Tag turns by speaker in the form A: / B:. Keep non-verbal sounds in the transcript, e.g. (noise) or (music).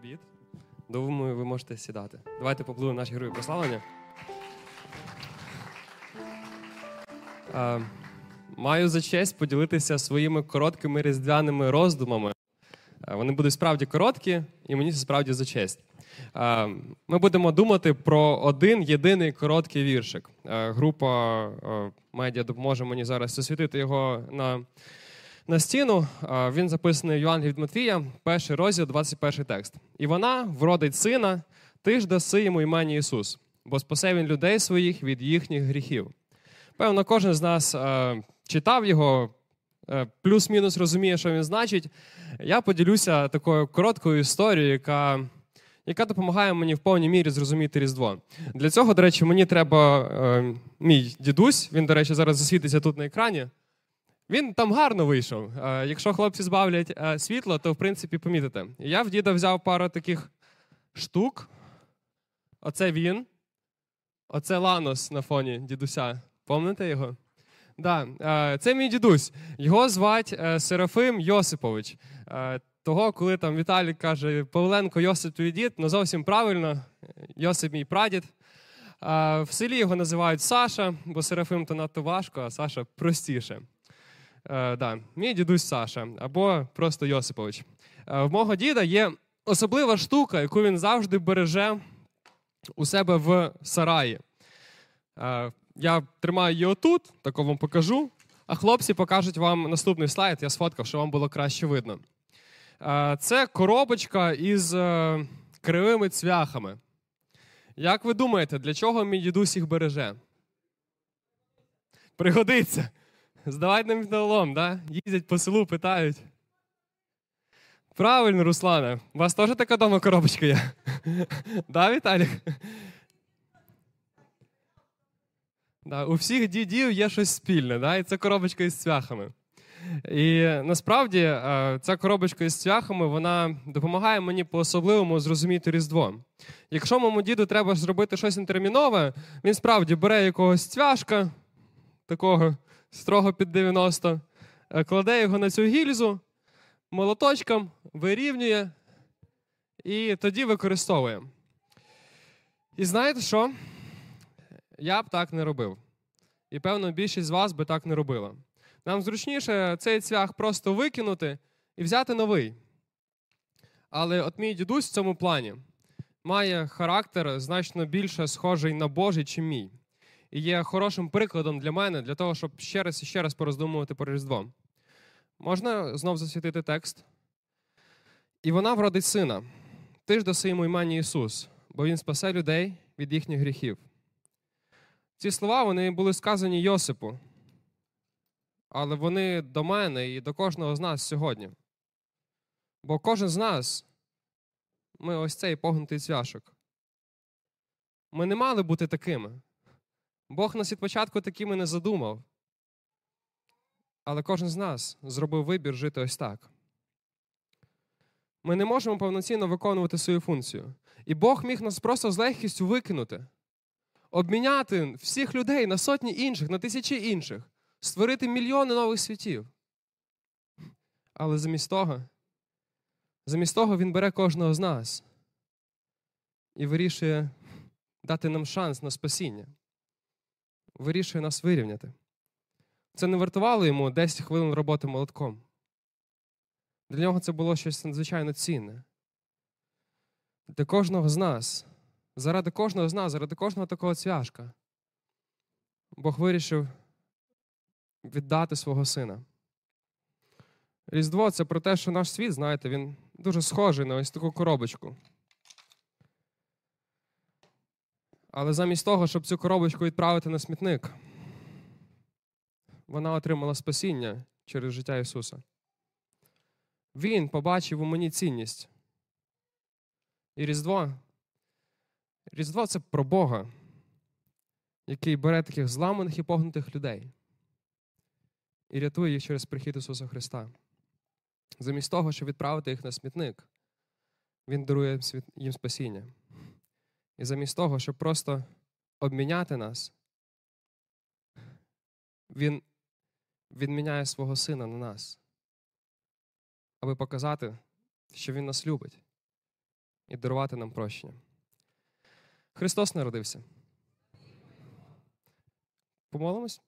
A: привіт. Думаю, ви можете сідати. Давайте поплуємо нашій герої прославлення. Маю за честь поділитися своїми короткими різдвяними роздумами. Вони будуть справді короткі, і мені це справді за честь. Ми будемо думати про один єдиний короткий віршик. Група медіа допоможе мені зараз засвітити його на, на стіну. Він записаний в від Матвія, перший розділ, 21 текст. І вона вродить сина, ти ж даси йому імені Ісус, бо спасе він людей своїх від їхніх гріхів. Певно, кожен з нас читав його, е, плюс-мінус розуміє, що він значить. Я поділюся такою короткою історією, яка, яка допомагає мені в повній мірі зрозуміти Різдво. Для цього, до речі, мені треба е, мій дідусь, він, до речі, зараз засвітиться тут на екрані. Він там гарно вийшов. Е, якщо хлопці збавлять е, світло, то в принципі помітите. Я в діда взяв пару таких штук. Оце він. Оце Ланос на фоні дідуся. Помните його? Да, е, це мій дідусь. Його звать е, Серафим Йосипович. Того, коли там Віталік каже Павленко Йосип твій дід, ну зовсім правильно, Йосип мій прадід. В селі його називають Саша, бо Серафим то надто важко, а Саша простіше. Е, да, Мій дідусь Саша або просто Йосипович. Е, В мого діда є особлива штука, яку він завжди береже у себе в сараї. Е, Я тримаю її отут, тако вам покажу. А хлопці покажуть вам наступний слайд. Я сфоткав, щоб вам було краще видно. Це коробочка із кривими цвяхами. Як ви думаєте, для чого мій дідусь їх береже? Пригодиться. Здавайте нам металолом, да? Їздять по селу, питають. Правильно, Руслане. У вас теж така дома коробочка є? (laughs) Да, Віталік? Да, у всіх дідів є щось спільне, да? і це коробочка із цвяхами. І насправді е, ця коробочка із цвяхами вона допомагає мені по-особливому зрозуміти Різдво. Якщо моєму діду треба зробити щось інтермінове, він справді бере якогось цвяшка, такого строго під 90, е, кладе його на цю гільзу, молоточком вирівнює і тоді використовує. І знаєте що? Я б так не робив. І певно, більшість з вас би так не робила. Нам зручніше цей цвях просто викинути і взяти новий. Але от мій дідусь в цьому плані має характер значно більше схожий на Божий, чим мій. І є хорошим прикладом для мене, для того, щоб ще раз і ще раз пороздумувати про Різдво. Можна знов засвітити текст? І вона вродить сина. Ти ж даси йому імені Ісус, бо Він спасе людей від їхніх гріхів. Ці слова вони були сказані Йосипу, але вони до мене і до кожного з нас сьогодні. Бо кожен з нас, ми ось цей погнутий цвяшок. Ми не мали бути такими. Бог нас від початку такими не задумав. Але кожен з нас зробив вибір жити ось так. Ми не можемо повноцінно виконувати свою функцію. І Бог міг нас просто з легкістю викинути, обміняти всіх людей на сотні інших, на тисячі інших, створити мільйони нових світів. Але замість того, замість того Він бере кожного з нас і вирішує дати нам шанс на спасіння вирішує нас вирівняти. Це не вартувало йому 10 хвилин роботи молотком. Для нього це було щось надзвичайно цінне. Для кожного з нас, заради кожного з нас, заради кожного такого цвяшка, Бог вирішив віддати свого сина. Різдво це про те, що наш світ, знаєте, він дуже схожий на ось таку коробочку. Але замість того, щоб цю коробочку відправити на смітник, вона отримала спасіння через життя Ісуса. Він побачив у мені цінність. І Різдво. Різдво це про Бога, який бере таких зламаних і погнутих людей і рятує їх через прихід Ісуса Христа. Замість того, щоб відправити їх на смітник, Він дарує їм спасіння. І замість того, щоб просто обміняти нас, Він відміняє свого сина на нас, аби показати, що Він нас любить, і дарувати нам прощення. Христос народився. Помолимось?